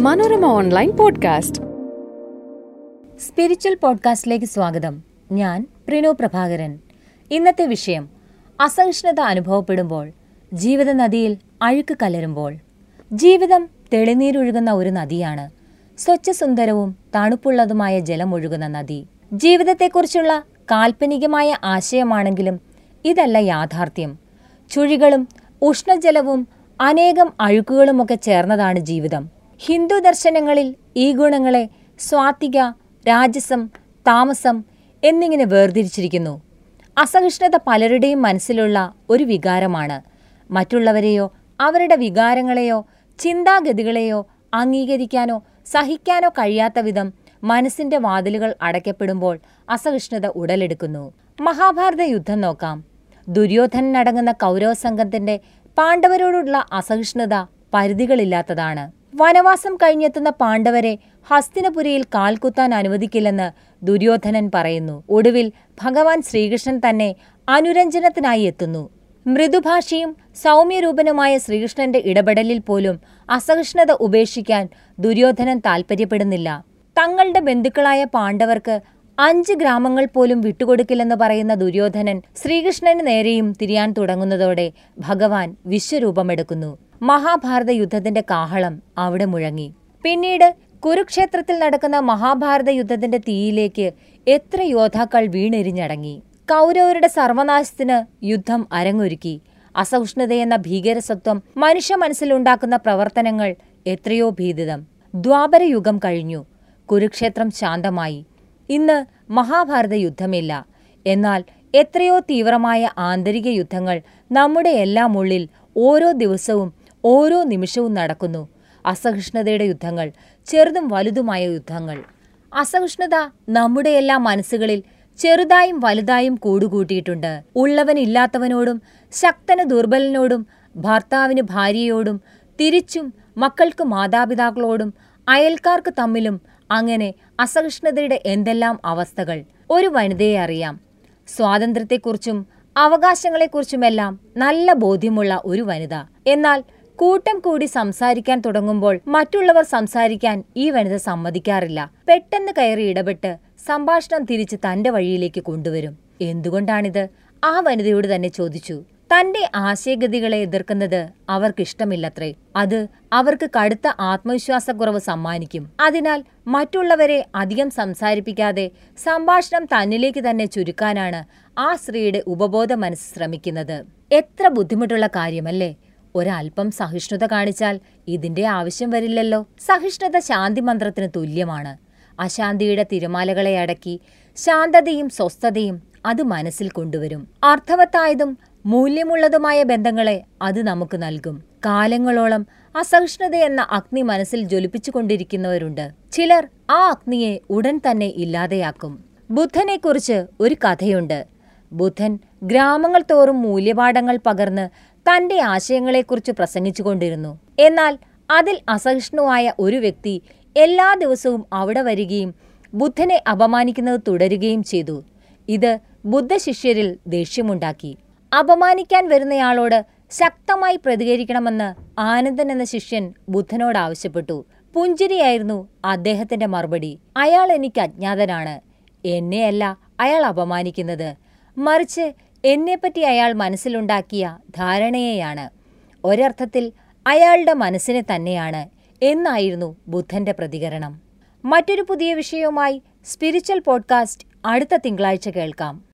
Manorama online podcast. Spiritual പോഡ്കാസ്റ്റിലേക്ക് സ്വാഗതം. ഞാൻ പ്രിനു പ്രഭാകരൻ. ഇന്നത്തെ വിഷയം അസഹിഷ്ണുത അനുഭവപ്പെടുമ്പോൾ ജീവിത നദിയിൽ അഴുക്ക് കലരുമ്പോൾ. ജീവിതം തെളിനീരൊഴുകുന്ന ഒരു നദിയാണ്. സ്വച്ഛസുന്ദരവും തണുപ്പുള്ളതുമായ ജലമൊഴുകുന്ന നദി. ജീവിതത്തെക്കുറിച്ചുള്ള കാൽപ്പനികമായ ആശയമാണെങ്കിലും ഇതല്ല യാഥാർത്ഥ്യം. ചുഴികളും ഉഷ്ണജലവും അനേകം അഴുക്കുകളുമൊക്കെ ചേർന്നതാണ് ജീവിതം. ഹിന്ദു ദർശനങ്ങളിൽ ഈ ഗുണങ്ങളെ സ്വാത്തിക രാജസം താമസം എന്നിങ്ങനെ വേർതിരിച്ചിരിക്കുന്നു. അസഹിഷ്ണുത പലരുടെയും മനസ്സിലുള്ള ഒരു വികാരമാണ്. മറ്റുള്ളവരെയോ അവരുടെ വികാരങ്ങളെയോ ചിന്താഗതികളെയോ അംഗീകരിക്കാനോ സഹിക്കാനോ കഴിയാത്ത വിധം മനസ്സിന്റെ വാതിലുകൾ അടയ്ക്കപ്പെടുമ്പോൾ അസഹിഷ്ണുത ഉടലെടുക്കുന്നു. മഹാഭാരത യുദ്ധം നോക്കാം. ദുര്യോധനനടങ്ങുന്ന കൗരവ സംഘത്തിന്റെ പാണ്ഡവരോടുള്ള അസഹിഷ്ണുത പരിധികളില്ലാത്തതാണ്. വനവാസം കഴിഞ്ഞെത്തുന്ന പാണ്ഡവരെ ഹസ്തിനപുരിയിൽ കാൽകുത്താൻ അനുവദിക്കില്ലെന്ന് ദുര്യോധനൻ പറയുന്നു. ഒടുവിൽ ഭഗവാൻ ശ്രീകൃഷ്ണൻ തന്നെ അനുരഞ്ജനത്തിനായി എത്തുന്നു. മൃദുഭാഷിയും സൗമ്യരൂപനുമായ ശ്രീകൃഷ്ണന്റെ ഇടപെടലിൽ പോലും അസഹിഷ്ണുത ഉപേക്ഷിക്കാൻ ദുര്യോധനൻ താൽപ്പര്യപ്പെടുന്നില്ല തങ്ങളുടെ ബന്ധുക്കളായ പാണ്ഡവർക്ക് അഞ്ച് ഗ്രാമങ്ങൾ പോലും വിട്ടുകൊടുക്കില്ലെന്ന് പറയുന്ന ദുര്യോധനൻ ശ്രീകൃഷ്ണന് നേരെയും തിരിയാൻ തുടങ്ങുന്നതോടെ ഭഗവാൻ വിശ്വരൂപമെടുക്കുന്നു. മഹാഭാരത യുദ്ധത്തിന്റെ കാഹളം അവിടെ മുഴങ്ങി. പിന്നീട് കുരുക്ഷേത്രത്തിൽ നടക്കുന്ന മഹാഭാരത യുദ്ധത്തിന്റെ തീയിലേക്ക് എത്ര യോദ്ധാക്കൾ വീണെരിഞ്ഞടങ്ങി. കൗരവരുടെ സർവനാശത്തിന് യുദ്ധം അരങ്ങൊരുക്കി. അസഹിഷ്ണുതയെന്ന ഭീകരസത്വം മനുഷ്യ മനസ്സിലുണ്ടാക്കുന്ന പ്രവർത്തനങ്ങൾ എത്രയോ ഭീതിതം. ദ്വാപരയുഗം കഴിഞ്ഞു. കുരുക്ഷേത്രം ശാന്തമായി. ഇന്ന് മഹാഭാരത യുദ്ധമില്ല. എന്നാൽ എത്രയോ തീവ്രമായ ആന്തരിക യുദ്ധങ്ങൾ നമ്മുടെ എല്ലാം ഉള്ളിൽ ഓരോ ദിവസവും ഓരോ നിമിഷവും നടക്കുന്നു. അസഹിഷ്ണുതയുടെ യുദ്ധങ്ങൾ ചെറുതും വലുതുമായ യുദ്ധങ്ങൾ. അസഹിഷ്ണുത നമ്മുടെ എല്ലാ മനസ്സുകളിൽ ചെറുതായും വലുതായും കൂടുകൂട്ടിയിട്ടുണ്ട്. ഉള്ളവനില്ലാത്തവനോടും ശക്തന് ദുർബലനോടും ഭർത്താവിന് ഭാര്യയോടും തിരിച്ചും മക്കൾക്ക് മാതാപിതാക്കളോടും അയൽക്കാർക്ക് തമ്മിലും അങ്ങനെ അസഹിഷ്ണുതയുടെ എന്തെല്ലാം അവസ്ഥകൾ? ഒരു വനിതയെ അറിയാം. സ്വാതന്ത്ര്യത്തെക്കുറിച്ചും അവകാശങ്ങളെക്കുറിച്ചുമെല്ലാം നല്ല ബോധ്യമുള്ള ഒരു വനിത. എന്നാൽ കൂട്ടം കൂടി സംസാരിക്കാൻ തുടങ്ങുമ്പോൾ മറ്റുള്ളവർ സംസാരിക്കാൻ ഈ വനിത സമ്മതിക്കാറില്ല. പെട്ടെന്ന് കയറി ഇടപെട്ട് സംഭാഷണം തിരിച്ച് തന്റെ വഴിയിലേക്ക് കൊണ്ടുവരും. എന്തുകൊണ്ടാണിത്? ആ വനിതയോട് തന്നെ ചോദിച്ചു. തന്റെ ആശയഗതികളെ എതിർക്കുന്നത് അവർക്കിഷ്ടമില്ലത്രേ. അത് അവർക്ക് കടുത്ത ആത്മവിശ്വാസക്കുറവ് സമ്മാനിക്കും. അതിനാൽ മറ്റുള്ളവരെ അധികം സംസാരിപ്പിക്കാതെ സംഭാഷണം തന്നിലേക്ക് തന്നെ ചുരുക്കാനാണ് ആ സ്ത്രീയുടെ ഉപബോധ മനസ്സ് ശ്രമിക്കുന്നത്. എത്ര ബുദ്ധിമുട്ടുള്ള കാര്യമല്ലേ? ഒരൽപ്പം സഹിഷ്ണുത കാണിച്ചാൽ ഇതിന്റെ ആവശ്യം വരില്ലല്ലോ. സഹിഷ്ണുത ശാന്തി മന്ത്രത്തിന് തുല്യമാണ്. അശാന്തിയുടെ തിരമാലകളെ അടക്കി ശാന്തതയും സ്വസ്ഥതയും അത് മനസ്സിൽ കൊണ്ടുവരും. അർത്ഥവത്തായതും മൂല്യമുള്ളതുമായ ബന്ധങ്ങളെ അത് നമുക്ക് നൽകും. കാലങ്ങളോളം അസഹിഷ്ണുത എന്ന അഗ്നി മനസ്സിൽ ജ്വലിപ്പിച്ചുകൊണ്ടിരിക്കുന്നവരുണ്ട്. ചിലർ ആ അഗ്നിയെ ഉടൻ തന്നെ ഇല്ലാതെയാക്കും. ബുദ്ധനെക്കുറിച്ച് ഒരു കഥയുണ്ട്. ബുദ്ധൻ ഗ്രാമങ്ങൾ തോറും മൂല്യപാഠങ്ങൾ പകർന്ന് തന്റെ ആശയങ്ങളെക്കുറിച്ച് പ്രസംഗിച്ചുകൊണ്ടിരുന്നു. എന്നാൽ അതിൽ അസഹിഷ്ണുവായ ഒരു വ്യക്തി എല്ലാ ദിവസവും അവിടെ വരികയും ബുദ്ധനെ അപമാനിക്കുന്നത് തുടരുകയും ചെയ്തു. ഇത് ബുദ്ധശിഷ്യരിൽ ദേഷ്യമുണ്ടാക്കി. അപമാനിക്കാൻ വരുന്നയാളോട് ശക്തമായി പ്രതികരിക്കണമെന്ന് ആനന്ദൻ എന്ന ശിഷ്യൻ ബുദ്ധനോട് ആവശ്യപ്പെട്ടു. പുഞ്ചിരിയായിരുന്നു അദ്ദേഹത്തിന്റെ മറുപടി. അയാൾ എനിക്ക് അജ്ഞാതനാണ്. എന്നെയല്ല അയാൾ അപമാനിക്കുന്നത്. മറിച്ച് എന്നെപ്പറ്റി അയാൾ മനസ്സിലുണ്ടാക്കിയ ധാരണയെയാണ്. ഒരർത്ഥത്തിൽ അയാളുടെ മനസ്സിനെ തന്നെയാണ് എന്നായിരുന്നു ബുദ്ധന്റെ പ്രതികരണം. മറ്റൊരു പുതിയ വിഷയവുമായി സ്പിരിച്വൽ പോഡ്കാസ്റ്റ് അടുത്ത തിങ്കളാഴ്ച കേൾക്കാം.